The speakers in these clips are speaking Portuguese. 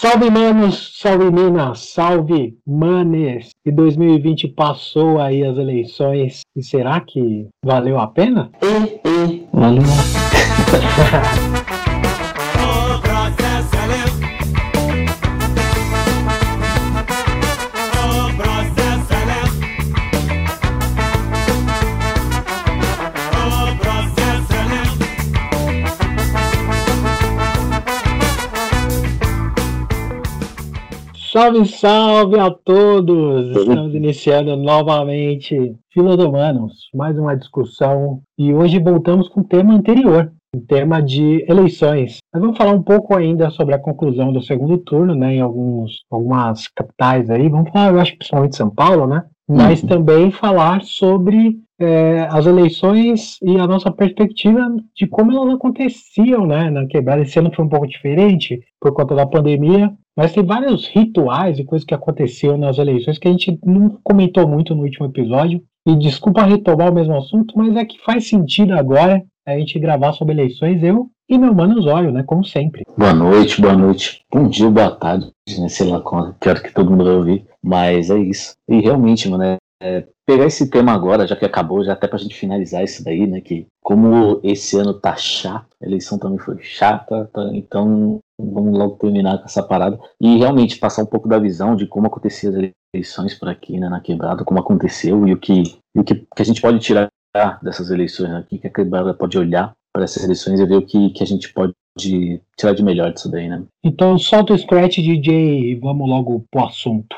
Salve manos, salve Minas, salve manes. E 2020 passou aí as eleições e será que valeu a pena? E, e, valeu. Salve, salve a todos! Estamos iniciando novamente Filodomanos, mais uma discussão e hoje voltamos com o tema anterior, o tema de eleições. Nós vamos falar um pouco ainda sobre a conclusão do segundo turno, né, em alguns, algumas capitais aí, vamos falar, eu acho principalmente São Paulo, né, mas uhum. também falar sobre é, as eleições e a nossa perspectiva de como elas aconteciam, né, na quebrada. Esse ano foi um pouco diferente por conta da pandemia, mas tem vários rituais e coisas que aconteceram nas eleições que a gente não comentou muito no último episódio. E desculpa retomar o mesmo assunto, mas é que faz sentido agora a gente gravar sobre eleições, eu e meu mano Zóio, né? Como sempre. Boa noite, boa noite. Bom dia, boa tarde, né? Sei lá quando, quero que todo mundo vai ouvir. Mas é isso. E realmente, mano, é, pegar esse tema agora, já que acabou, já até pra gente finalizar isso daí, né? Que como esse ano tá chato, a eleição também foi chata, tá, então vamos logo terminar com essa parada e realmente passar um pouco da visão de como aconteciam as eleições por aqui, né, na quebrada, como aconteceu e o que, e o que, que a gente pode tirar dessas eleições aqui, que a quebrada pode olhar para essas eleições e ver o que, que a gente pode tirar de melhor disso daí, né? Então solta o scratch, DJ, e vamos logo pro assunto.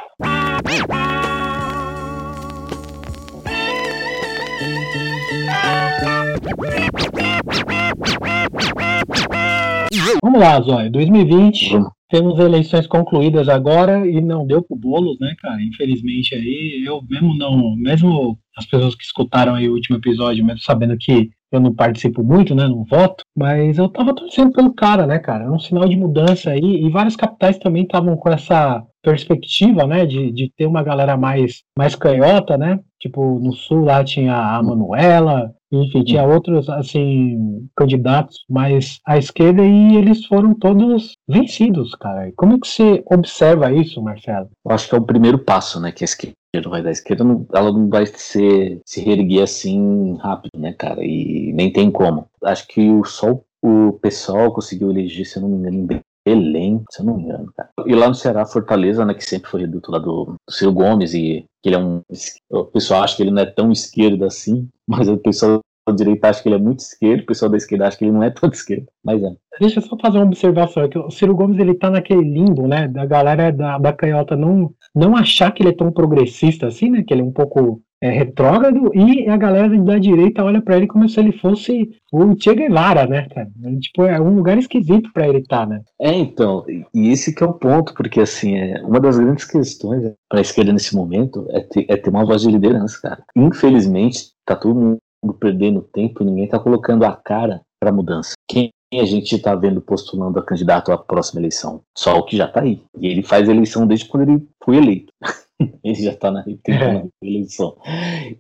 Vamos lá, Zóia. 2020, Vamos. temos eleições concluídas agora e não deu pro Boulos, né, cara? Infelizmente aí, eu mesmo não, mesmo as pessoas que escutaram aí o último episódio, mesmo sabendo que eu não participo muito, né, não voto, mas eu tava torcendo pelo cara, né, cara? É um sinal de mudança aí e várias capitais também estavam com essa perspectiva, né, de, de ter uma galera mais, mais canhota, né? Tipo, no sul lá tinha a Manuela, enfim, tinha outros, assim, candidatos mais à esquerda e eles foram todos vencidos, cara. Como é que você observa isso, Marcelo? Eu acho que é o primeiro passo, né, que a esquerda vai dar. A esquerda não, ela não vai ser, se reerguer assim rápido, né, cara? E nem tem como. Acho que o, só o pessoal conseguiu eleger, se eu não me engano, em Belém, se eu não me engano, cara. E lá no Ceará, Fortaleza, né, que sempre foi reduto lá do, do Ciro Gomes, e que ele é um. O pessoal acha que ele não é tão esquerdo assim, mas o pessoal da direita acha que ele é muito esquerdo, o pessoal da esquerda acha que ele não é tão esquerdo, mas é. Deixa eu só fazer uma observação, que o Ciro Gomes ele tá naquele limbo, né, da galera da, da canhota não, não achar que ele é tão progressista assim, né, que ele é um pouco é, retrógrado e a galera da direita olha para ele como se ele fosse o Che Guevara, né, cara? Tipo, é um lugar esquisito para ele estar, tá, né? É, então, e esse que é o ponto, porque assim, é, uma das grandes questões para a esquerda nesse momento é ter, é ter uma voz de liderança, cara. Infelizmente, tá todo mundo perdendo tempo e ninguém tá colocando a cara para mudança. Quem a gente está vendo postulando a candidato à próxima eleição? Só o que já está aí. E ele faz eleição desde quando ele foi eleito. ele já está na, é. eleição.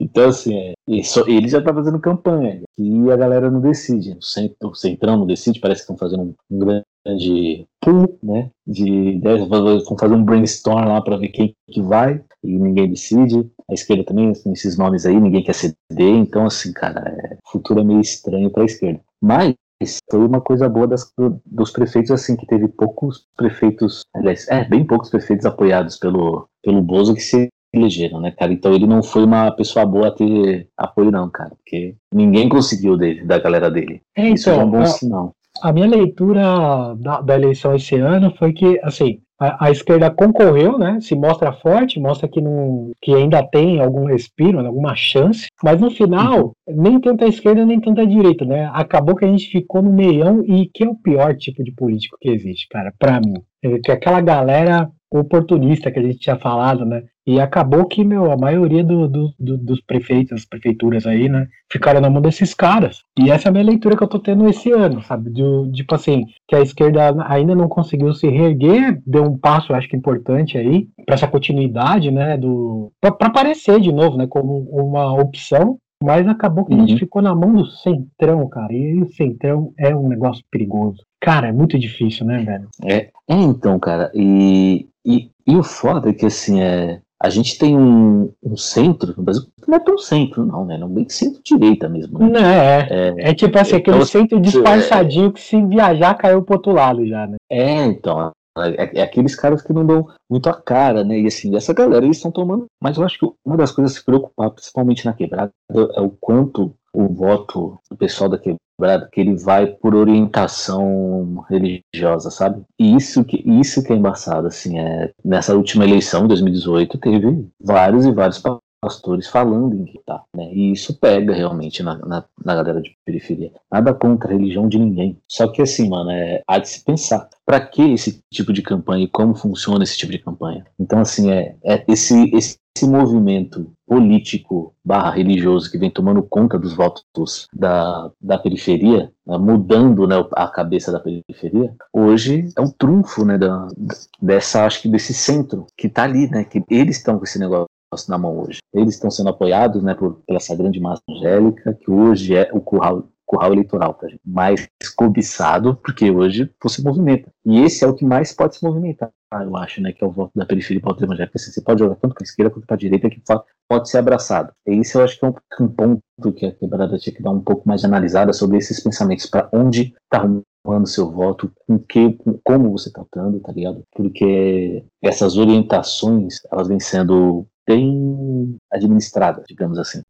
Então, assim, é, ele já está fazendo campanha e a galera não decide. O, centro, o Centrão não decide, parece que estão fazendo um, um grande pool, né? De ideias, vão fazer um brainstorm lá para ver quem que vai e ninguém decide. A esquerda também tem esses nomes aí, ninguém quer ceder. Então, assim, cara, é, o futuro é meio estranho para a esquerda. Mas foi uma coisa boa das, dos prefeitos, assim, que teve poucos prefeitos, aliás, é, bem poucos prefeitos apoiados pelo, pelo Bozo que se elegeram, né, cara? Então ele não foi uma pessoa boa a ter apoio, não, cara, porque ninguém conseguiu dele, da galera dele. É, isso é um bom a, sinal. A minha leitura da, da eleição esse ano foi que, assim, a, a, esquerda concorreu, né? Se mostra forte, mostra que, não, que ainda tem algum respiro, alguma chance, mas no final, uhum. nem tanto a esquerda nem tanto a direita, né? Acabou que a gente ficou no meião e que é o pior tipo de político que existe, cara, para mim. É que aquela galera oportunista que a gente tinha falado, né? E acabou que, meu, a maioria do, do, do, dos prefeitos, das prefeituras aí, né, ficaram na mão desses caras. E essa é a minha leitura que eu tô tendo esse ano, sabe? De, tipo assim, que a esquerda ainda não conseguiu se reerguer, deu um passo, acho que importante aí, para essa continuidade, né, do... para aparecer de novo, né, como uma opção, mas acabou que uhum. a gente uhum. ficou na mão do Centrão, cara. E o Centrão é um negócio perigoso. Cara, é muito difícil, né, velho? É, é então, cara. E, e, e o foda é que, assim, é, a gente tem um, um centro no Brasil, não é tão centro, não, né? Não é bem centro-direita mesmo. Né? Não, é, é, é tipo assim, aquele então, centro disfarçadinho é, que se viajar caiu pro outro lado já, né? É, então. É, é, aqueles caras que não dão muito a cara, né? E assim, essa galera eles estão tomando. Mas eu acho que uma das coisas a se preocupar, principalmente na quebrada, é o quanto o voto do pessoal da quebrada que ele vai por orientação religiosa, sabe? E isso que isso que é embaçado, assim, é nessa última eleição, 2018, teve vários e vários pastores falando em tá, né? E isso pega realmente na, na, na, galera de periferia. Nada contra a religião de ninguém. Só que assim, mano, é, há de se pensar. Para que esse tipo de campanha e como funciona esse tipo de campanha? Então, assim, é, é esse, esse, esse movimento político barra religioso que vem tomando conta dos votos da, da periferia, né, mudando né, a cabeça da periferia, hoje é um trunfo né, da, dessa, acho que desse centro que está ali, né, que eles estão com esse negócio na mão hoje. Eles estão sendo apoiados né, por, pela essa grande massa angélica, que hoje é o curral, curral eleitoral, tá, gente? mais cobiçado, porque hoje você movimenta. E esse é o que mais pode se movimentar, eu acho, né, que é o voto da periferia para o evangélico. Assim, você pode jogar tanto para a esquerda quanto para a direita, que pode ser abraçado. E esse eu acho que é um, um ponto que a quebrada tinha que dar um pouco mais analisada sobre esses pensamentos, para onde está arrumando seu voto, com que, com, como você está votando, tá ligado? Porque essas orientações, elas vêm sendo bem administrada, digamos assim.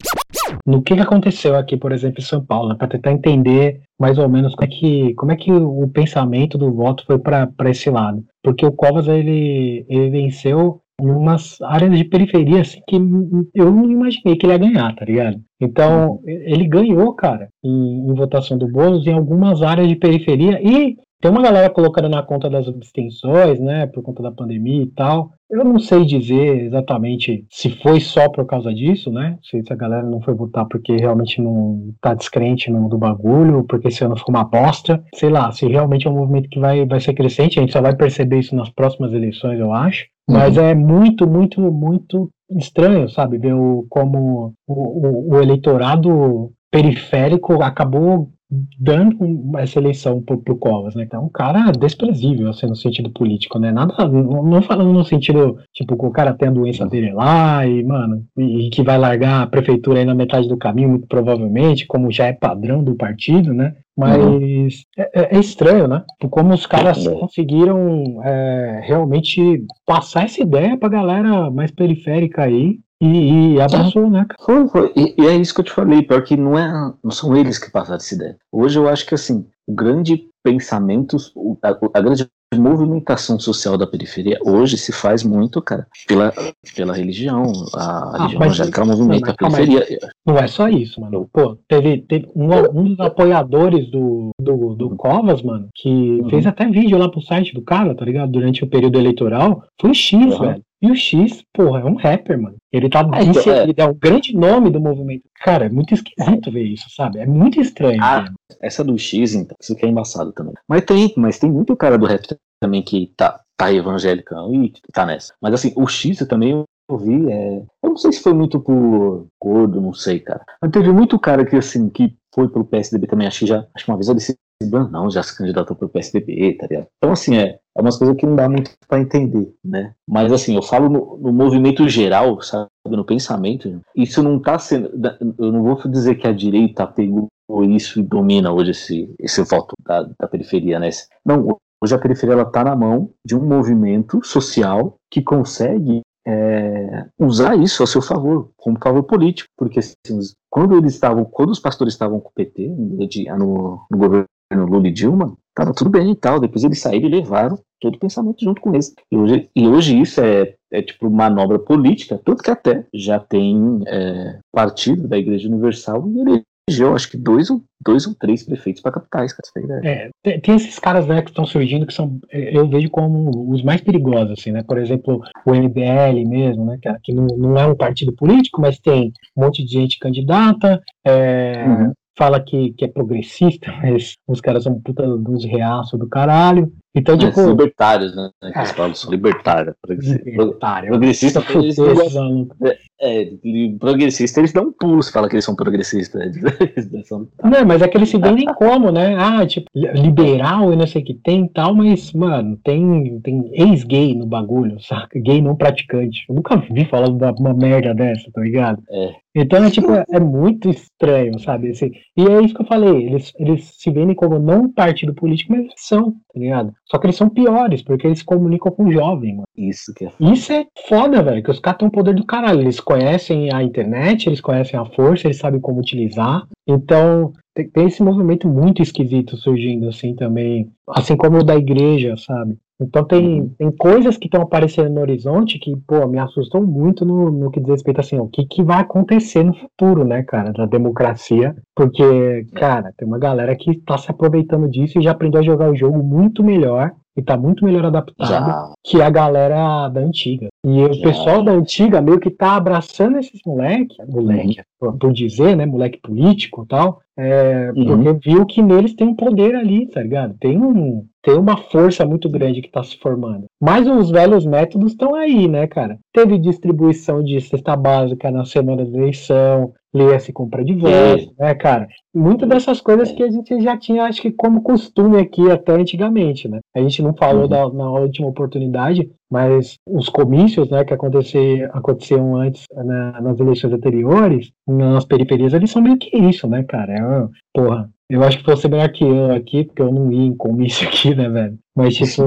No que, aconteceu aqui, por exemplo, em São Paulo, né, para tentar entender mais ou menos como é que, como é que o pensamento do voto foi para esse lado. Porque o Covas ele, ele venceu em umas áreas de periferia assim, que eu não imaginei que ele ia ganhar, tá ligado? Então, ele ganhou, cara, em, em votação do Boulos em algumas áreas de periferia e tem uma galera colocando na conta das abstenções, né, por conta da pandemia e tal. Eu não sei dizer exatamente se foi só por causa disso, né? Se a galera não foi votar porque realmente não tá descrente no, do bagulho, porque esse ano foi uma bosta. Sei lá, se realmente é um movimento que vai, vai ser crescente, a gente só vai perceber isso nas próximas eleições, eu acho. Uhum. Mas é muito, muito, muito estranho, sabe? Ver o, como o, o, o eleitorado periférico acabou dando essa eleição pro, pro Covas, né? Então, um cara desprezível, assim, no sentido político, né? Nada, não, não falando no sentido, tipo, que o cara tem a doença dele lá e, mano, e, e, que vai largar a prefeitura aí na metade do caminho, muito provavelmente, como já é padrão do partido, né? Mas uhum. é, é, estranho, né? Como os caras é. conseguiram é, realmente passar essa ideia pra galera mais periférica aí e, e abraçou, né? Foi, foi. E, e, é isso que eu te falei, pior que não, é, não são eles que passaram essa ideia. Hoje eu acho que assim, o grande pensamento, a, a grande movimentação social da periferia hoje se faz muito, cara, pela, pela religião. A ah, religião evangélica movimenta a periferia. Não é só isso, mano. Pô, teve, teve um, um dos apoiadores do, do, do Covas, mano, que uhum. fez até vídeo lá pro site do cara, tá ligado? Durante o período eleitoral. Foi o X, uhum. velho. E o X, porra, é um rapper, mano. Ele tá é, então, é. é um grande nome do movimento. Cara, é muito esquisito ver isso, sabe? É muito estranho. Ah, essa do X, então, isso que é embaçado também. Mas tem, mas tem muito cara do rap também que tá, tá evangelicão e tá nessa. Mas assim, o X eu também eu vi, é... eu não sei se foi muito por gordo, não sei, cara. Mas teve muito cara que assim, que foi pro PSDB também, acho que já, acho que uma vez eu disse não, já se candidatou pro PSDB, tá ligado? Então, assim, é, é umas coisas que não dá muito para entender, né? Mas, assim, eu falo no, no, movimento geral, sabe? No pensamento, isso não tá sendo. Eu não vou dizer que a direita pegou isso domina hoje esse, esse voto da, da periferia, né? Não, hoje a periferia ela tá na mão de um movimento social que consegue é, usar isso a seu favor, como favor político, porque assim, quando eles estavam, quando os pastores estavam com o PT no, no governo Lula e Dilma, tava tudo bem e tal. Depois eles saíram e levaram todo o pensamento junto com eles. E hoje, e hoje isso é, é tipo manobra política, tanto que até já tem é, partido da Igreja Universal e ele elegeu, acho que dois ou, dois ou três prefeitos para capitais, cara, é, tem, tem, esses caras né, que estão surgindo que são, é, eu vejo como os mais perigosos, assim, né? Por exemplo, o MBL mesmo, né? Que, que não, não é um partido político, mas tem um monte de gente candidata, é, uhum fala que, que é progressista, mas os caras são puta dos reaços do caralho. Então, tipo. É, libertários, né? Que eles falam, são libertários. Libertário. Progressista, progressista. É, progressista, eles dão um pulo se fala que eles são progressistas. não, mas é que eles se vendem como, né? Ah, tipo, liberal e não sei o que tem e tal, mas, mano, tem, tem ex-gay no bagulho, saca? Gay não praticante. Eu nunca vi falar uma, uma merda dessa, tá ligado? É. Então, é tipo, é muito estranho, sabe? Assim, e é isso que eu falei, eles, eles se vendem como não partido político, mas são, tá ligado? Só que eles são piores, porque eles se comunicam com o jovem, mano. Isso que é foda. Isso é foda, velho, que os caras têm um poder do caralho. Eles conhecem a internet, eles conhecem a força, eles sabem como utilizar. Então, tem, tem esse movimento muito esquisito surgindo, assim, também. Assim como o da igreja, sabe? Então tem, tem coisas que estão aparecendo no horizonte que, pô, me assustam muito no, no que diz respeito assim, o que, que vai acontecer no futuro, né, cara, da democracia. Porque, cara, tem uma galera que está se aproveitando disso e já aprendeu a jogar o jogo muito melhor e tá muito melhor adaptado já. que a galera da antiga. E já. o pessoal da antiga meio que tá abraçando esses moleque, moleque, uhum. por, dizer, né, moleque político e tal, é, uhum. porque viu que neles tem um poder ali, tá ligado? Tem um, tem uma força muito grande que está se formando. Mas os velhos métodos estão aí, né, cara? Teve distribuição de cesta básica na semana da eleição, lê-se compra de voto, né, cara? Muitas dessas coisas que a gente já tinha, acho que como costume aqui até antigamente, né? A gente não falou uhum. da, na última oportunidade, mas os comícios, né, que acontecer, aconteciam antes né, nas eleições anteriores, nas periferias, eles são meio que isso, né, cara? É, porra, eu acho que você melhor que eu aqui, porque eu não ia em comício aqui, né, velho? Mas, tipo,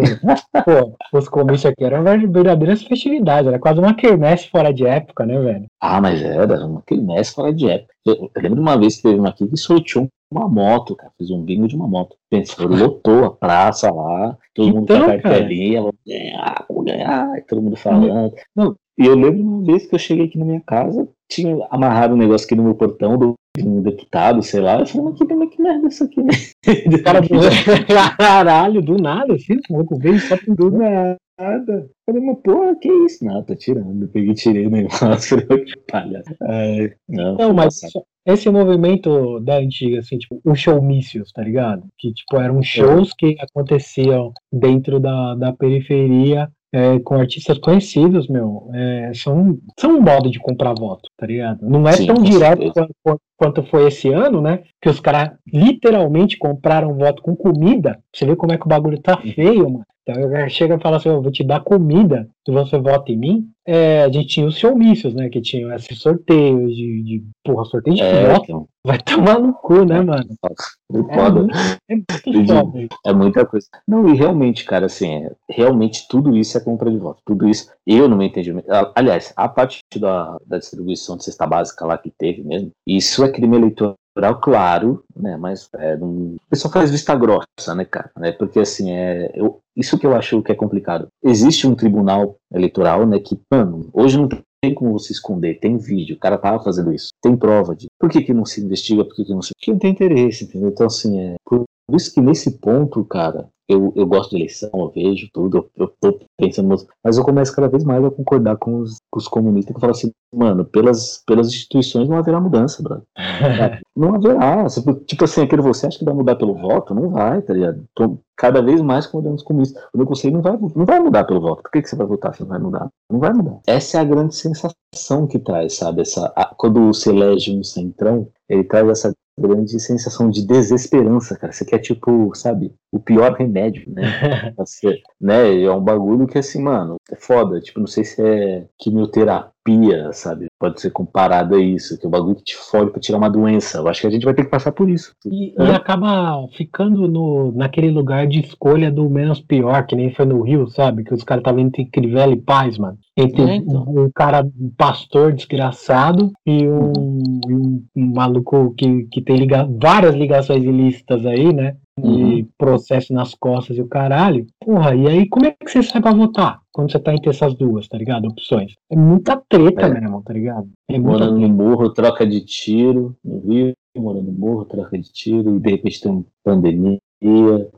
pô, os comícios aqui eram verdadeiras festividades, era quase uma quermesse fora de época, né, velho? Ah, mas era uma quermesse fora de época. Eu, eu lembro de uma vez que teve uma aqui que sorteou uma moto, cara, fez um bingo de uma moto. Pensou, lotou a praça lá, todo então, mundo com a então, cartelinha, vou ganhar, vou ganhar, todo mundo falando. Não, e eu lembro uma vez que eu cheguei aqui na minha casa, tinha amarrado um negócio aqui no meu portão do um deputado, sei lá. Eu falei, mas que, mas que merda é isso aqui, né? Cara, caralho, do nada, assim, o maluco veio só do nada. Eu falei, mas porra, que isso? Não, tô tirando. Eu peguei tirei o negócio. Que palha. não, não mas esse movimento da antiga, assim, tipo, os showmícios, tá ligado? Que, tipo, eram shows que aconteciam dentro da, da periferia é, com artistas conhecidos, meu, é, são, são um modo de comprar voto, tá ligado? Não é Sim, tão direto quanto, quanto, foi esse ano, né? Que os caras literalmente compraram voto com comida. Você vê como é que o bagulho tá feio, mano. Então chega e fala assim, eu vou te dar comida se você vota em mim. É, a gente tinha os showmícios, né? Que tinham esses sorteios de, de porra, sorteio de é, voto. Então. Vai tomar no cu, né, mano? É, foda. É, muito foda. É muita coisa. Não, e realmente, cara, assim, é, realmente tudo isso é compra de voto. Tudo isso, eu não me entendi. Aliás, a parte da, da distribuição de cesta básica lá que teve mesmo, isso é crime eleitoral claro, né? Mas é, um... o pessoal faz vista grossa, né, cara? É porque assim, é, eu, isso que eu acho que é complicado. Existe um tribunal eleitoral, né? Que, mano, hoje não tem como você esconder, tem vídeo, o cara tava fazendo isso, tem prova de por que, que não se investiga, por que, que não se. Porque não tem interesse, entendeu? Então, assim, é. Por isso que nesse ponto, cara, eu, eu gosto de eleição, eu vejo tudo, eu, eu tô pensando, mas eu começo cada vez mais a concordar com os, com os comunistas que falam assim, mano, pelas, pelas instituições não haverá mudança, brother. não haverá. Tipo assim, aquele você acha que vai mudar pelo voto? Não vai, tá ligado? Tô cada vez mais concordando com isso. O meu conselho não vai, não vai mudar pelo voto. Por que, que você vai votar se não vai mudar? Não vai mudar. Essa é a grande sensação que traz, sabe? Essa, a, quando se elege um centrão, ele traz essa grande sensação de desesperança, cara. Você quer, tipo, sabe, o pior remédio, né? Você, né? É um bagulho que, assim, mano, é foda. Tipo, não sei se é quimioterapia, sabe? Pode ser comparado a isso, que é um bagulho que te fode pra tirar uma doença. Eu acho que a gente vai ter que passar por isso. E, é. e acaba ficando no, naquele lugar de escolha do menos pior, que nem foi no Rio, sabe? Que os caras estavam entre Crivella e Paz, mano. Entre é, então. um, um, cara, um pastor desgraçado e um, um, um maluco que, que tem liga várias ligações ilícitas aí, né? E uhum. processo nas costas e o caralho. Porra, e aí como é que você sai pra votar? Quando você tá entre essas duas, tá ligado? Opções. É muita treta é. mesmo, tá ligado? É morando no morro, troca de tiro no Rio, morando no morro, troca de tiro, e de repente tem uma pandemia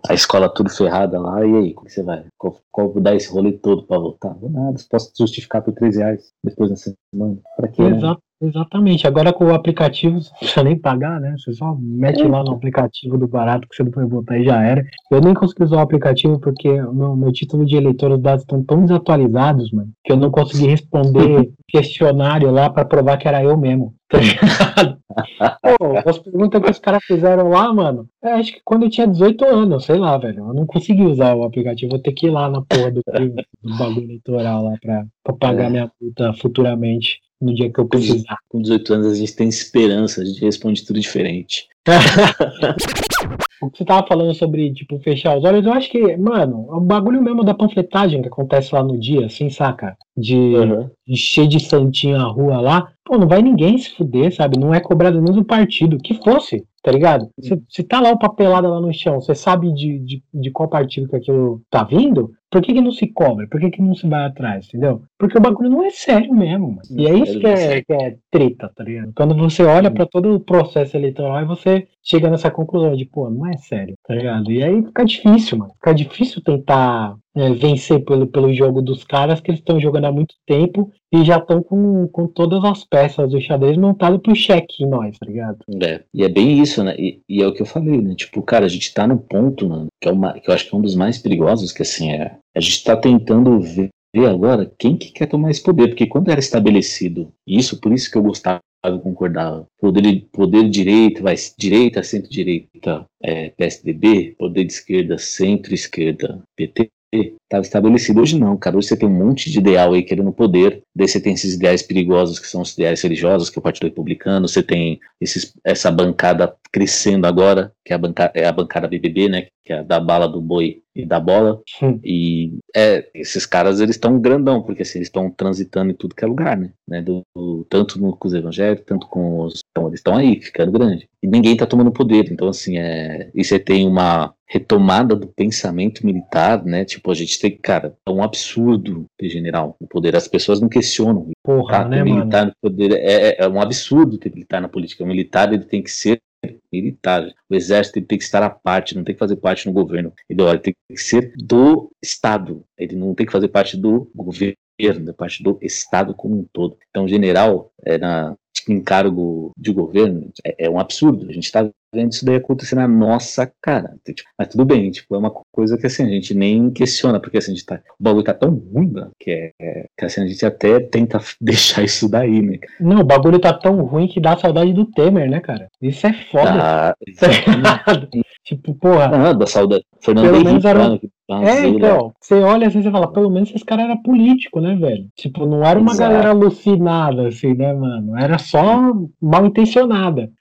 a escola tudo ferrada lá, e aí, como você vai? Qual, qual dar esse rolê todo pra voltar? Não nada, posso justificar por 3 reais depois dessa semana. Pra quê? Né? Exatamente. Agora com o aplicativo, você não precisa nem pagar, né? Você só mete lá no aplicativo do barato que você depois botar e já era. Eu nem consegui usar o aplicativo porque o meu, meu título de eleitor, os dados estão tão desatualizados, mano, que eu não consegui responder questionário lá para provar que era eu mesmo. Tá ligado? Pô, as perguntas que os caras fizeram lá, mano, é, acho que quando eu tinha 18 anos, sei lá, velho. Eu não consegui usar o aplicativo, vou ter que ir lá na porra do, do bagulho eleitoral lá pra, pra pagar é. minha multa futuramente no dia que eu precisar. Com 18 anos a gente tem esperança, a gente responde tudo diferente. o que você tava falando sobre, tipo, fechar os olhos, eu acho que, mano, o bagulho mesmo da panfletagem que acontece lá no dia, assim, saca? De, uhum. de cheio de santinho a rua lá, pô, não vai ninguém se fuder, sabe? Não é cobrado nem do partido, que fosse, tá ligado? Se, tá lá o papelada lá no chão, você sabe de, de, de qual partido que aquilo tá vindo, por que, que não se cobra? Por que, que não se vai atrás, entendeu? Porque o bagulho não é sério mesmo, mano. E é isso que é, que é treta, tá ligado? Quando você olha para todo o processo eleitoral e você chega nessa conclusão de, pô, não é sério, tá ligado? E aí fica difícil, mano. Fica difícil tentar é, vencer pelo, pelo jogo dos caras que eles estão jogando há muito tempo e já estão com, com todas as peças do xadrez montado pro cheque em nós, tá ligado? É, e é bem isso, né? E, e, é o que eu falei, né? Tipo, cara, a gente tá no ponto, mano, que, é uma, que eu acho que é um dos mais perigosos, que assim, é. A gente tá tentando ver agora quem que quer tomar esse poder, porque quando era estabelecido isso, por isso que eu gostava concordava. Poder, poder direita, vai direita, centro-direita, é, PSDB, poder de esquerda, centro-esquerda, PT, estava estabelecido. Hoje não, cara. Hoje você tem um monte de ideal aí querendo poder. Daí você tem esses ideais perigosos que são os ideais religiosos, que é o Partido Republicano. Você tem esses, essa bancada crescendo agora, que é a, bancada, é a bancada BBB, né? Que é da bala do boi e da bola. Hum. E é, esses caras, eles estão grandão, porque assim, eles estão transitando em tudo que é lugar, né? né do, do, tanto no, com os evangélicos, tanto com os. Então, eles estão aí, ficando grande. E ninguém está tomando poder. Então, assim, é, e você tem uma retomada do pensamento militar, né? Tipo, a gente tem, cara, é um absurdo ter general no poder. As pessoas não questionam. Porra, tá, né, militar mano? no poder é, é, é um absurdo ter militar na política. O militar ele tem que ser militar. O exército tem que estar à parte, não tem que fazer parte do governo. Ele, tem que ser do Estado. Ele não tem que fazer parte do governo, da parte do Estado como um todo. Então, general, é, na, tipo, em cargo de governo, é, é um absurdo. A gente está vendo isso daí acontecer na nossa cara. Tipo, mas tudo bem, tipo, é uma coisa que assim, a gente nem questiona, porque assim, a gente tá, o bagulho tá tão ruim, mano, que, é, que assim, a gente até tenta deixar isso daí, né? Não, o bagulho tá tão ruim que dá saudade do Temer, né, cara? Isso é foda. Ah, tipo, porra. Ah, da saudade. Fernando pelo menos era... É, então, você olha assim e fala, pelo menos esse cara era político, né, velho? Tipo, não era uma Exato. galera alucinada, assim, né, mano? Era só mal intencionada.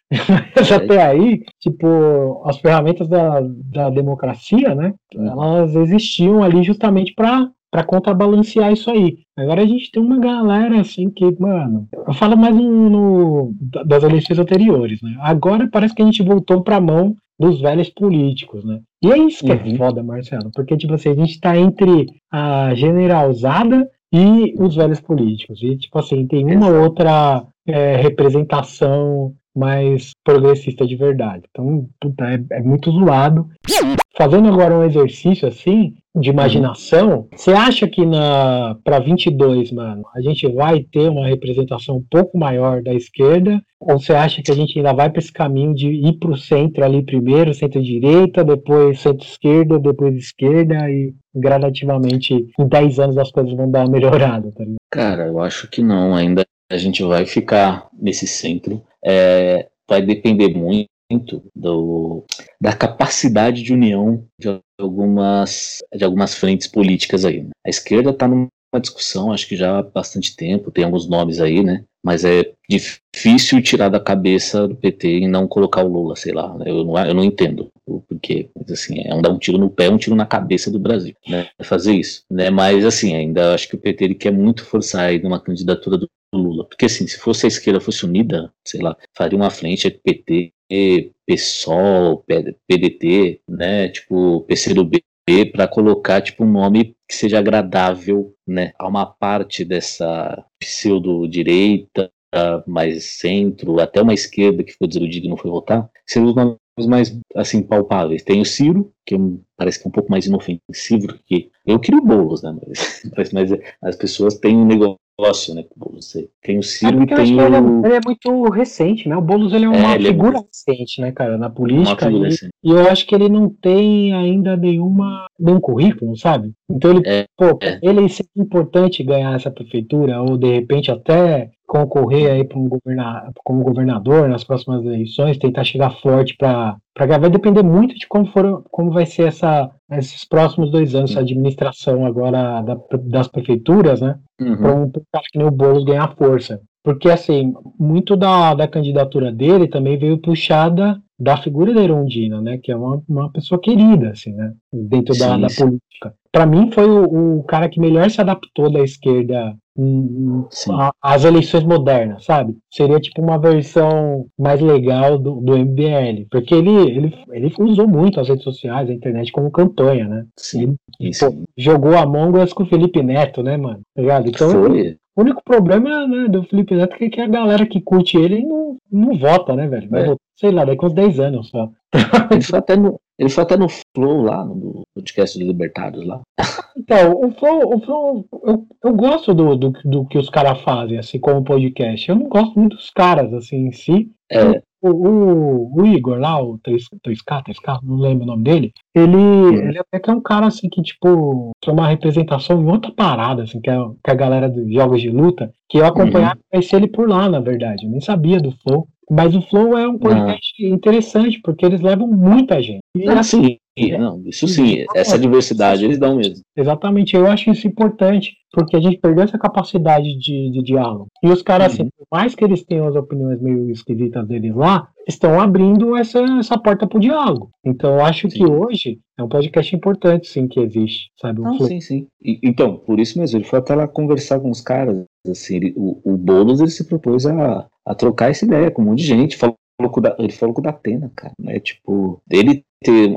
Mas até aí, tipo, as ferramentas da, da democracia, né? Elas existiam ali justamente para para contrabalancear isso aí. Agora a gente tem uma galera assim que, mano, eu falo mais no, no das eleições anteriores, né? Agora parece que a gente voltou para a mão dos velhos políticos, né? E é isso que é uhum. é foda, Marcelo, porque tipo assim, a gente tá entre a generalzada e os velhos políticos. E tipo assim, tem uma Exato. outra é, representação mais progressista de verdade. Então, puta, é, é, muito zoado. Fazendo agora um exercício assim, de imaginação, você acha que na para 22, mano, a gente vai ter uma representação um pouco maior da esquerda? Ou você acha que a gente ainda vai para esse caminho de ir para o centro ali primeiro, centro-direita, depois centro-esquerda, depois esquerda e gradativamente em 10 anos as coisas vão dar uma melhorada? Tá Cara, eu acho que não. Ainda a gente vai ficar nesse centro é, vai depender muito do, da capacidade de união de algumas, de algumas frentes políticas aí. Né? A esquerda está numa discussão, acho que já há bastante tempo, tem alguns nomes aí, né? Mas é difícil tirar da cabeça do PT e não colocar o Lula, sei lá. Eu não, eu não entendo o porquê. Mas assim, é um dar um tiro no pé, um tiro na cabeça do Brasil, né? É fazer isso. Né? Mas assim, ainda acho que o PT ele quer muito forçar aí numa candidatura do Lula. Porque assim, se fosse a esquerda fosse unida, sei lá, faria uma frente PT, PSOL, PDT, né, tipo PCdoB, para colocar tipo um nome que seja agradável, né, a uma parte dessa pseudo direita, mais centro, até uma esquerda que ficou desiludida e não foi votar, seriam os nomes mais assim palpáveis. Tem o Ciro, que é parece que é um pouco mais inofensivo que eu queria o Boulos, né? Mas, mas, as pessoas têm um negócio negócio, né? Você tem o Ciro é e tem o... Ele é, ele é, muito recente, né? O Boulos ele é uma é, figura é recente, né, cara, na política. E, e, eu acho que ele não tem ainda nenhuma nenhum currículo, sabe? Então ele, é, pô, é. ele seria importante ganhar essa prefeitura ou de repente até concorrer aí para um governa como governador nas próximas eleições, tentar chegar forte para para vai depender muito de como for como vai ser essa esses próximos dois anos a administração agora da, das prefeituras, né? Uhum. Para um cara que nem o Boulos ganhar força. Porque, assim, muito da, da candidatura dele também veio puxada da figura da Erundina, né? Que é uma, uma pessoa querida, assim, né? Dentro da, da política. Para mim, foi o, o, cara que melhor se adaptou da esquerda às eleições modernas, sabe? Seria tipo uma versão mais legal do, do MBL. Porque ele, ele, ele usou muito as redes sociais, a internet como campanha, né? Sim. Ele, jogou Among Us com o Felipe Neto, né, mano? Tá ligado? Então, foi. O único problema né, do Felipe Neto é que a galera que curte ele não, não vota, né, velho? Vai é. votar, sei lá, daqui uns 10 anos só. Foi até no, ele foi até no Flow lá, no podcast dos Libertários lá. Então, o Flow, o Flow eu, eu gosto do, do, do que os caras fazem, assim, como podcast. Eu não gosto muito dos caras, assim, em si. É. O, o, o, Igor lá, o 3K, 3K, não lembro o nome dele, ele, uhum. ele até que é um cara assim que, tipo, tem uma representação em outra parada, assim, que é, que é a galera dos jogos de luta, que eu acompanhava uhum. ele por lá, na verdade. Eu nem sabia do Flow. Mas o Flow é um podcast não. interessante, porque eles levam muita gente. E, ah, sim, é, não, isso sim, essa diversidade eles dão mesmo. Exatamente, eu acho isso importante, porque a gente perdeu essa capacidade de, de diálogo. E os caras, assim, uhum. assim, por mais que eles tenham as opiniões meio esquisitas deles lá, estão abrindo essa, essa porta para o diálogo. Então, eu acho sim. que hoje é um podcast importante, sim, que existe, sabe? Não, sim, sim. E, então, por isso mesmo, ele foi até lá conversar com os caras, assim, ele, o, o Boulos, ele se propôs a, a trocar essa ideia com um monte de gente, falou ele falou com o Datena, cara, né? Tipo, ele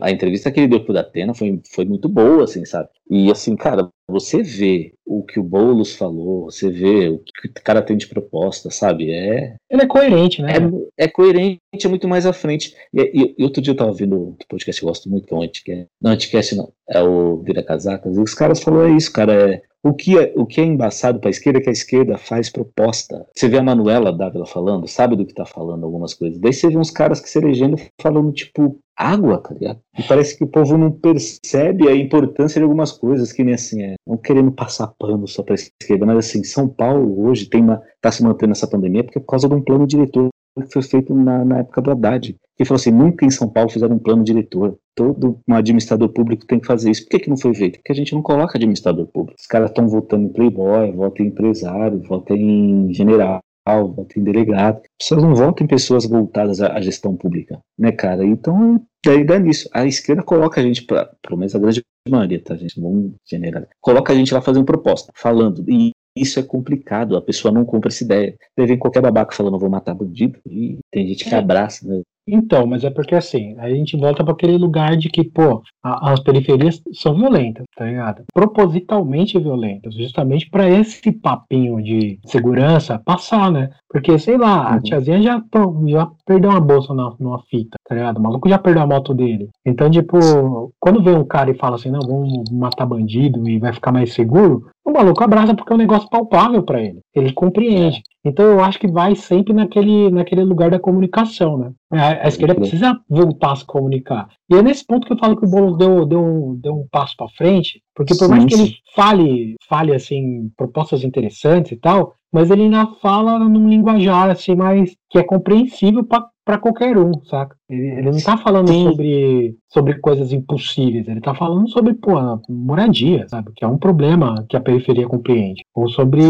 a entrevista que ele deu pro Datena foi, foi muito boa, assim, sabe? E assim, cara, você vê o que o Boulos falou, você vê o que o cara tem de proposta, sabe? É. Ele é coerente, né? É, é coerente, é muito mais à frente. E, e, outro dia eu tava vendo um podcast que eu gosto muito, que é o Anticast. Não, Anticast não, é o Vira Casacas, e os caras falaram é isso, cara, é o que é, o que é embaçado para a esquerda é que a esquerda faz proposta. Você vê a Manuela Dávila falando, sabe do que está falando algumas coisas. Daí você vê uns caras que se elegendo falando, tipo, água, tá ligado? E parece que o povo não percebe a importância de algumas coisas, que nem assim, é, não querendo passar pano só para a esquerda, mas assim, São Paulo hoje tem uma, tá se mantendo essa pandemia porque é por causa de um plano diretor que foi feito na, na época do Haddad. Ele falou assim: nunca em São Paulo fizeram um plano diretor. Todo um administrador público tem que fazer isso. Por que, que não foi feito? Porque a gente não coloca administrador público. Os caras estão votando em playboy, votam em empresário, votam em general, votam em delegado. As pessoas não votam em pessoas voltadas à, à gestão pública, né, cara? Então, daí dá nisso. A esquerda coloca a gente, pra, pelo menos a grande maioria, tá, gente? Vamos generar. Coloca a gente lá fazendo proposta, falando. E isso é complicado, a pessoa não compra essa ideia. Daí vem qualquer babaca falando, vou matar bandido, e tem gente que é. abraça, né? Então, mas é porque assim, aí a gente volta para aquele lugar de que, pô, a, as periferias são violentas, tá ligado? Propositalmente violentas, justamente para esse papinho de segurança passar, né? Porque, sei lá, a uhum. tiazinha já, já perdeu uma bolsa na, numa fita, tá ligado? O maluco já perdeu a moto dele. Então, tipo, quando vem um cara e fala assim, não, vamos matar bandido e vai ficar mais seguro, o maluco abraça porque é um negócio palpável para ele. Ele compreende. Então eu acho que vai sempre naquele, naquele lugar da comunicação, né? A, a esquerda precisa voltar a se comunicar. E é nesse ponto que eu falo que o Boulos deu, deu, deu um passo para frente, porque por sim, mais que sim. ele fale, fale assim, propostas interessantes e tal, mas ele ainda fala num linguajar assim mais que é compreensível para qualquer um, saca? Ele, ele não tá falando sobre, sobre coisas impossíveis, ele tá falando sobre pô, moradia, sabe? Que é um problema que a periferia compreende. Ou sobre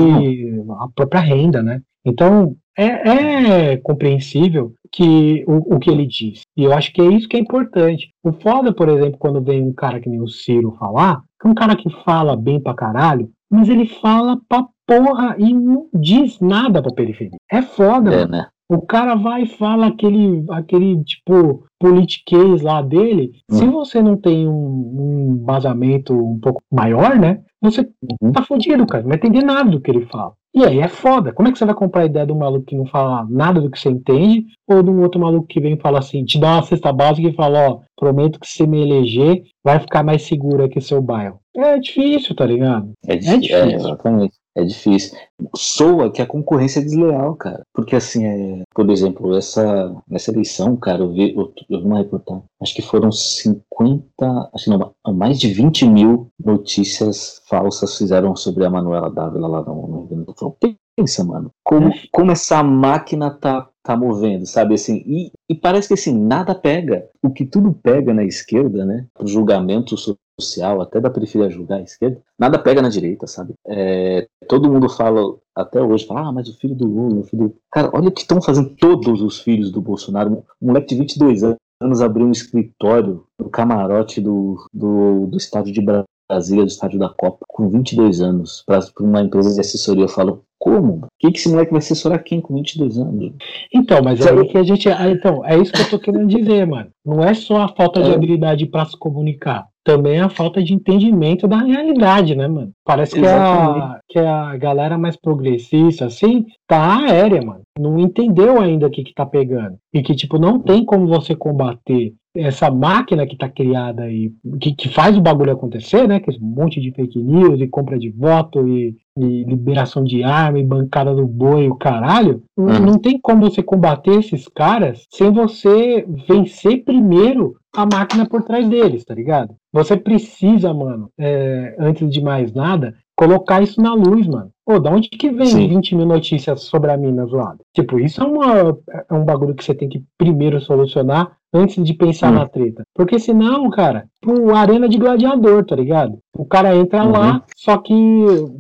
a própria renda, né? Então, é, é, compreensível que o, o, que ele diz. E eu acho que é isso que é importante. O foda, por exemplo, quando vem um cara que nem o Ciro falar, que é um cara que fala bem pra caralho, mas ele fala pra porra e não diz nada pra periferia. É foda, é, né? O cara vai e fala aquele, aquele tipo, politiquês lá dele. Hum. Se você não tem um, um vazamento um pouco maior, né? Você uhum. tá fodido, cara. Não vai entender nada do que ele fala. E aí é foda. Como é que você vai comprar a ideia de um maluco que não fala nada do que você entende? Ou de um outro maluco que vem e fala assim, te dá uma cesta básica e fala, ó, prometo que se me eleger, vai ficar mais seguro aqui seu bairro. É difícil, tá ligado? É, é difícil. É, exatamente. É difícil. Soa que a concorrência é desleal, cara. Porque assim, é, por exemplo, essa, nessa eleição, cara, eu vi, eu, eu vi uma reportagem, acho que foram 50, acho que não, mais de 20 mil notícias falsas fizeram sobre a Manuela Dávila lá no, no Rio Grande do Sul. Pensa, mano, como, como essa máquina tá, tá movendo, sabe assim? E, e parece que assim, nada pega. O que tudo pega na esquerda, né? O julgamento social, até da periferia julgar a esquerda, nada pega na direita, sabe? É, todo mundo fala, até hoje, fala, ah, mas o filho do Lula, o filho. Cara, olha o que estão fazendo todos os filhos do Bolsonaro. Um moleque de 22 anos abriu um escritório no camarote do, do, do estádio de Brasília, do estádio da Copa, com 22 anos, para uma empresa de assessoria. Eu falo, como? O que, que esse moleque vai assessorar quem com 22 anos? Então, mas é que a gente. Ah, então, é isso que eu tô querendo dizer, mano. Não é só a falta de é. habilidade para se comunicar. Também é a falta de entendimento da realidade, né, mano? Parece que a, que a galera mais progressista, assim, tá aérea, mano. Não entendeu ainda o que, que tá pegando. E que, tipo, não tem como você combater essa máquina que está criada aí, que, que, faz o bagulho acontecer, né? Que é um monte de fake news e compra de voto e, e liberação de arma e bancada do boi o caralho. Uhum. Não tem como você combater esses caras sem você vencer primeiro a máquina por trás deles, tá ligado? Você precisa, mano, é, antes de mais nada, colocar isso na luz, mano. Pô, da onde que vem Sim. 20 mil notícias sobre a mina zoada? Tipo, isso é, uma, é um bagulho que você tem que primeiro solucionar antes de pensar hum. na treta. Porque senão, cara, pro arena de gladiador, tá ligado? O cara entra uhum. lá, só que,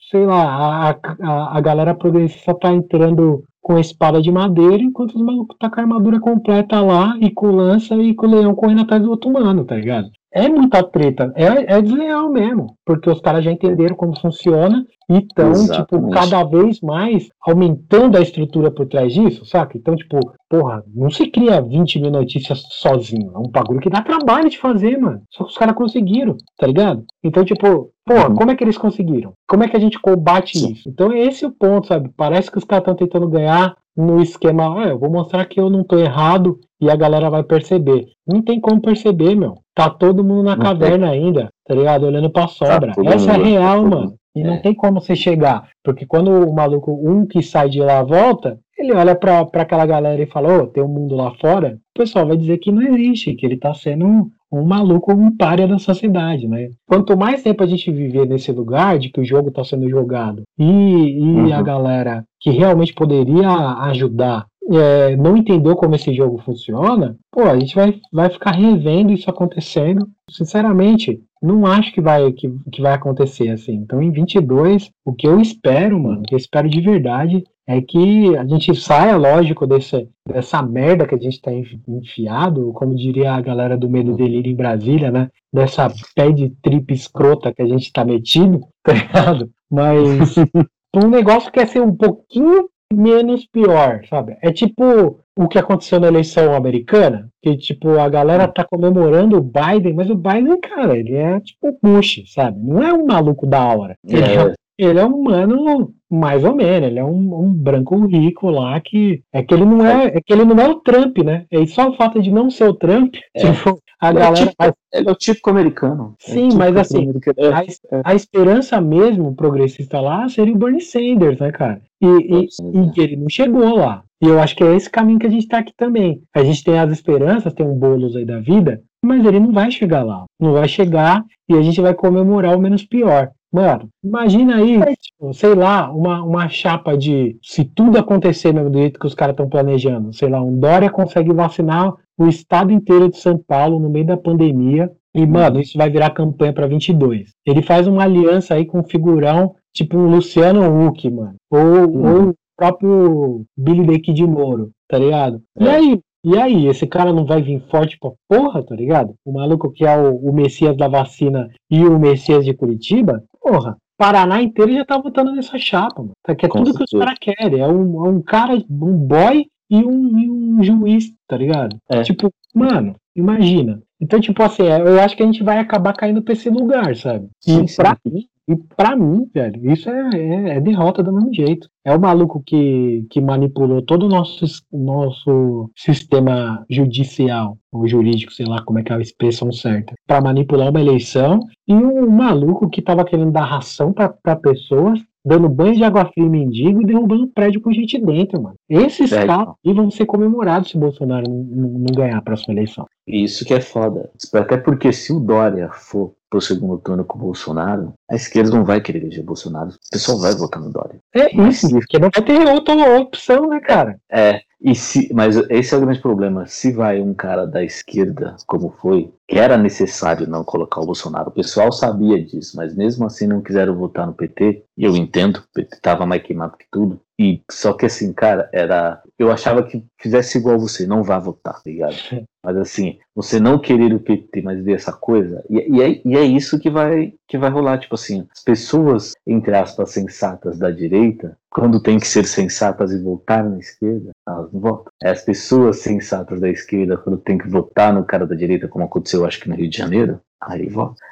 sei lá, a, a, a galera progressista tá entrando com a espada de madeira, enquanto os malucos tá com a armadura completa lá, e com lança e com o leão correndo atrás do outro humano, tá ligado? É muita treta, é, é desleal mesmo, porque os caras já entenderam como funciona e estão, tipo, cada vez mais aumentando a estrutura por trás disso, saca? Então, tipo, porra, não se cria 20 mil notícias sozinho, é um bagulho que dá trabalho de fazer, mano. Só que os caras conseguiram, tá ligado? Então, tipo, porra, uhum. como é que eles conseguiram? Como é que a gente combate Sim. isso? Então, esse é o ponto, sabe? Parece que os caras estão tentando ganhar no esquema, ah, eu vou mostrar que eu não tô errado e a galera vai perceber. Não tem como perceber, meu. Tá todo mundo na não caverna tem. ainda, tá ligado? Olhando pra sobra. Tá Essa mundo, é real, mano. E é. não tem como você chegar. Porque quando o maluco, um que sai de lá volta, ele olha pra, pra aquela galera e fala, ô, oh, tem um mundo lá fora, o pessoal vai dizer que não existe, que ele tá sendo um, maluco, um párea da sociedade, né? Quanto mais tempo a gente viver nesse lugar de que o jogo está sendo jogado e, e uhum. a galera que realmente poderia ajudar é, não entendeu como esse jogo funciona, pô, a gente vai, vai ficar revendo isso acontecendo. Sinceramente, não acho que vai, que, que vai acontecer assim. Então, em 22, o que eu espero, mano, o que eu espero de verdade é que a gente saia, lógico, desse, dessa merda que a gente tá enfiado, como diria a galera do Medo Delírio em Brasília, né? Dessa pé de trip escrota que a gente tá metido, tá ligado? Mas um negócio que é ser um pouquinho menos pior, sabe? É tipo o que aconteceu na eleição americana, que tipo a galera tá comemorando o Biden, mas o Biden, cara, ele é tipo Bush, sabe? Não é um maluco da hora. Ele é, é ele é um humano mais ou menos, ele é um, um, branco rico lá que é que ele não é, é que ele não é o Trump, né? E só o fato de não ser o Trump, é. tipo, a ele galera. É tipo, ele é o típico americano. É Sim, mas assim, a, é. a, esperança mesmo progressista lá seria o Bernie Sanders, né, cara? E, e, e, ele não chegou lá. E eu acho que é esse caminho que a gente tá aqui também. A gente tem as esperanças, tem um bolos aí da vida, mas ele não vai chegar lá. Não vai chegar e a gente vai comemorar o menos pior. Mano, imagina aí, tipo, sei lá, uma, uma chapa de. Se tudo acontecer mesmo do jeito que os caras estão planejando, sei lá, um Dória consegue vacinar o estado inteiro de São Paulo no meio da pandemia. E, mano, isso vai virar campanha para 22. Ele faz uma aliança aí com um figurão, tipo o Luciano Huck, mano. Ou, uhum. ou o próprio Billy Dake de Moro, tá ligado? É. E aí, e aí, esse cara não vai vir forte pra porra, tá ligado? O maluco que é o, o Messias da vacina e o Messias de Curitiba, porra, Paraná inteiro já tá votando nessa chapa, mano. Que é Com tudo certeza. que os caras querem. É um, é um cara, um boy e um, e um juiz, tá ligado? É. Tipo, mano, imagina. Então, tipo assim, é, eu acho que a gente vai acabar caindo pra esse lugar, sabe? E sim, pra sim. mim, e pra mim, velho, isso é, é, é, derrota do mesmo jeito. É o maluco que, que manipulou todo o nosso, nosso sistema judicial, ou jurídico, sei lá como é que é a expressão certa, para manipular uma eleição, e um maluco que tava querendo dar ração para pessoas dando banho de água fria em mendigo e derrubando prédio com gente dentro, mano. Esses é, caras vão ser comemorados se o Bolsonaro não, não, ganhar a próxima eleição. Isso que é foda. Até porque se o Dória for pro segundo turno com o Bolsonaro, a esquerda não vai querer eleger Bolsonaro. O pessoal vai votar no Dória. É isso, porque não vai ter outra opção, né, cara? É, e se, mas esse é o grande problema. Se vai um cara da esquerda, como foi, era necessário não colocar o Bolsonaro. O pessoal sabia disso, mas mesmo assim não quiseram votar no PT. E eu entendo, o PT tava mais queimado que tudo. E só que assim, cara, era. Eu achava que fizesse igual você, não vá votar, tá ligado? Mas assim, você não querer o PT, mas ver essa coisa, e, e, é, e é isso que vai, que vai rolar. Tipo assim, as pessoas, entre aspas, sensatas da direita, quando tem que ser sensatas e votar na esquerda, elas não votam. É as pessoas sensatas da esquerda, quando tem que votar no cara da direita, como aconteceu, acho que no Rio de Janeiro, Aí,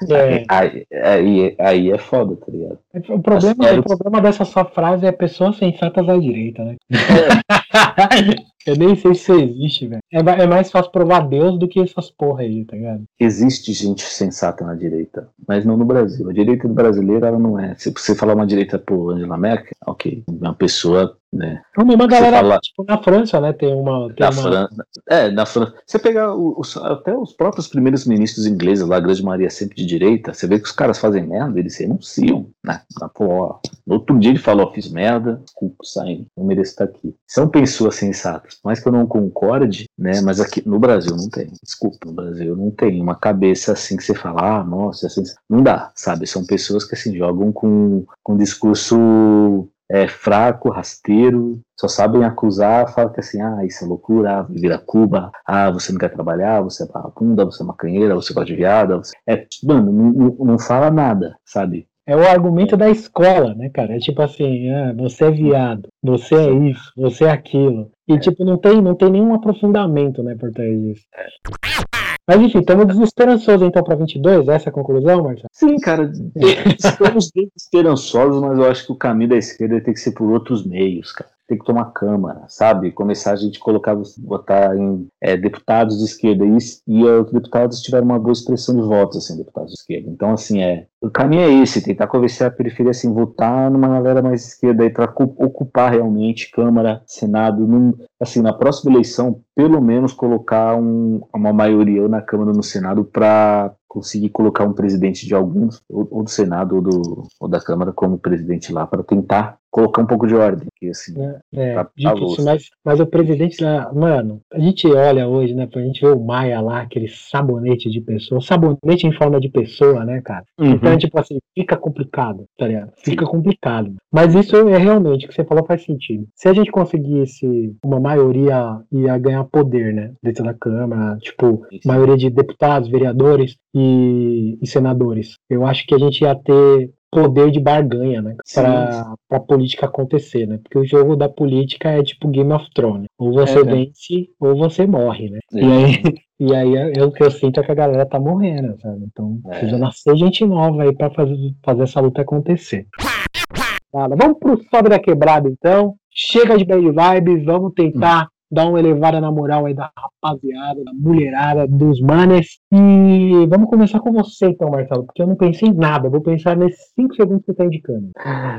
é. aí, aí, aí, é foda, tá ligado? O problema, o problema dessa sua frase é pessoas sensatas à direita, né? É. Eu nem sei se isso existe, velho. É, é, mais fácil provar Deus do que essas porra aí, tá ligado? Existe gente sensata na direita, mas não no Brasil. A direita brasileira, ela não é. Se você falar uma direita pro Angela Merkel, ok. Uma pessoa né? A mesma galera, fala... tipo, na França, né? Tem uma. Tem na uma... França. É, na França. Você pegar os, até os próprios primeiros ministros ingleses, lá, a grande maioria sempre de direita, você vê que os caras fazem merda, eles renunciam. Né? Na, pô, no outro dia ele falou, fiz merda, desculpa, saindo, não mereço estar aqui. São pessoas sensatas mais que eu não concorde, né? Mas aqui no Brasil não tem. Desculpa, no Brasil não tem uma cabeça assim que você fala, ah, nossa, assim, não dá, sabe? São pessoas que assim jogam com, com discurso é, fraco, rasteiro, só sabem acusar, falam que assim, ah, isso é loucura, ah, vira Cuba, ah, você não quer trabalhar, você é vagabunda, você é macanheira, você de viada, você... é, mano, não, não fala nada, sabe? É o argumento da escola, né, cara? É tipo assim, ah, você é viado, você é isso, você é aquilo. E é. tipo, não tem, não tem nenhum aprofundamento, né, por trás disso. É. Mas enfim, estamos desesperançosos então para 22, essa é a conclusão, Marcelo? Sim, cara, estamos desesperançosos, mas eu acho que o caminho da esquerda tem que ser por outros meios, cara tem que tomar Câmara, sabe? Começar a gente colocar, botar em é, deputados de esquerda e, e os deputados tiveram uma boa expressão de votos, assim, deputados de esquerda. Então, assim, é, o caminho é esse, tentar convencer a periferia, assim, votar numa galera mais esquerda aí para ocupar realmente Câmara, Senado, num, assim, na próxima eleição, pelo menos colocar um, uma maioria na Câmara no Senado para conseguir colocar um presidente de alguns, ou, ou do Senado ou, do, ou da Câmara como presidente lá, para tentar colocar um pouco de ordem. Que, assim, é, é tá, difícil, mas, mas o presidente lá, mano, a gente olha hoje, né, pra gente ver o Maia lá, aquele sabonete de pessoa, sabonete em forma de pessoa, né, cara? Uhum. Então, tipo assim, fica complicado, tá ligado? Fica Sim. complicado. Mas isso é realmente, o que você falou faz sentido. Se a gente conseguisse uma maioria, ia ganhar poder, né, dentro da Câmara, tipo, isso. maioria de deputados, vereadores e, e senadores. Eu acho que a gente ia ter poder de barganha, né? Pra, pra política acontecer, né? Porque o jogo da política é tipo Game of Thrones. Ou você é, vence ou você morre, né? É. E aí, e aí é, é, o que eu sinto é que a galera tá morrendo, sabe? Então é. precisa nascer gente nova aí pra fazer, fazer essa luta acontecer. Vamos pro Sobe da Quebrada então. Chega de bad vibes, vamos tentar dar uma elevada na moral aí da rapaziada, da mulherada, dos manes. E vamos começar com você então, Marcelo, porque eu não pensei em nada, vou pensar nesses 5 segundos que você está indicando.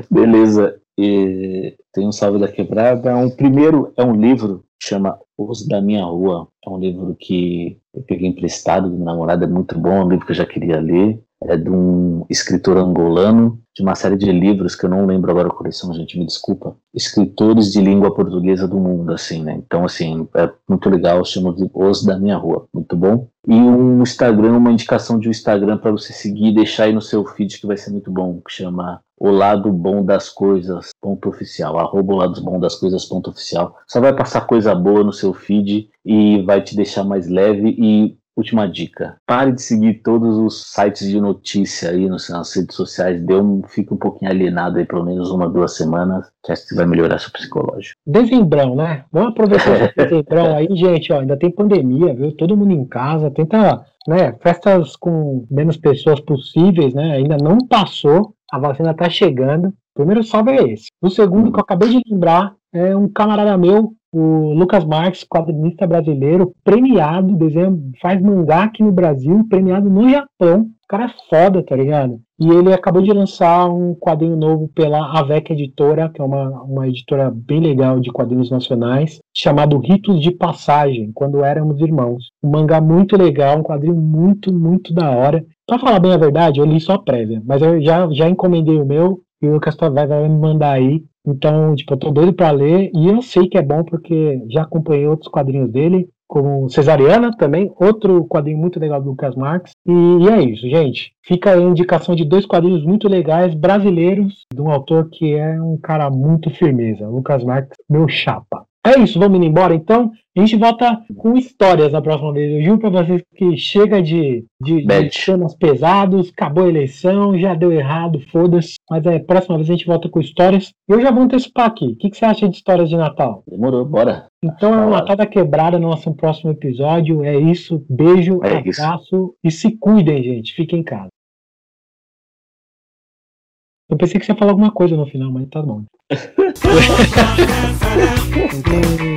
Beleza. E tem um salve da quebrada. Um primeiro é um livro que chama Os da Minha Rua. É um livro que eu peguei emprestado do meu namorado, é muito bom, é um livro que eu já queria ler é de um escritor angolano, de uma série de livros que eu não lembro agora a coleção, gente, me desculpa. Escritores de língua portuguesa do mundo, assim, né? Então, assim, é muito legal, chama de Os da Minha Rua, muito bom. E um Instagram, uma indicação de um Instagram para você seguir e deixar aí no seu feed que vai ser muito bom, que chama o lado bom das coisas, ponto oficial, arroba o lado bom das coisas, ponto oficial. Só vai passar coisa boa no seu feed e vai te deixar mais leve e Última dica: pare de seguir todos os sites de notícia aí nas redes sociais. Deu um, fica um pouquinho alienado aí, pelo menos uma, duas semanas, que acho que vai melhorar seu psicológico. Dezembrão, né? Vamos aproveitar esse dezembrão aí, gente. Ó, ainda tem pandemia, viu? Todo mundo em casa. Tenta, né? Festas com menos pessoas possíveis, né? Ainda não passou. A vacina tá chegando. O primeiro salve é esse. O segundo, que eu acabei de lembrar, é um camarada meu o Lucas Marques, quadrinista brasileiro, premiado, desenho, faz mangá aqui no Brasil, premiado no Japão. O cara é foda, tá ligado? e ele acabou de lançar um quadrinho novo pela Avec Editora, que é uma, uma editora bem legal de quadrinhos nacionais, chamado Ritos de Passagem, quando éramos irmãos. Um mangá muito legal, um quadrinho muito, muito da hora. Pra falar bem a verdade, eu li só a prévia, mas eu já, já encomendei o meu e o Lucas vai, vai me mandar aí. Então, tipo, eu tô doido pra ler e eu sei que é bom porque já acompanhei outros quadrinhos dele com Cesariana também, outro quadrinho muito legal do Lucas Marques. E, e, é isso, gente. Fica a indicação de dois quadrinhos muito legais, brasileiros, de um autor que é um cara muito firmeza, Lucas Marques, meu chapa. É isso, vamos indo embora então. A gente volta com histórias na próxima vez. Eu juro pra vocês que chega de, de, de temas pesados, acabou a eleição, já deu errado, foda-se. Mas é, próxima vez a gente volta com histórias. Eu já vou antecipar aqui. O que, que você acha de histórias de Natal? Demorou, bora. Então é o Natal da Quebrada no nosso próximo episódio. É isso. Beijo, é abraço isso. e se cuidem, gente. Fiquem em casa. Eu pensei que você ia falar alguma coisa no final, mas tá bom.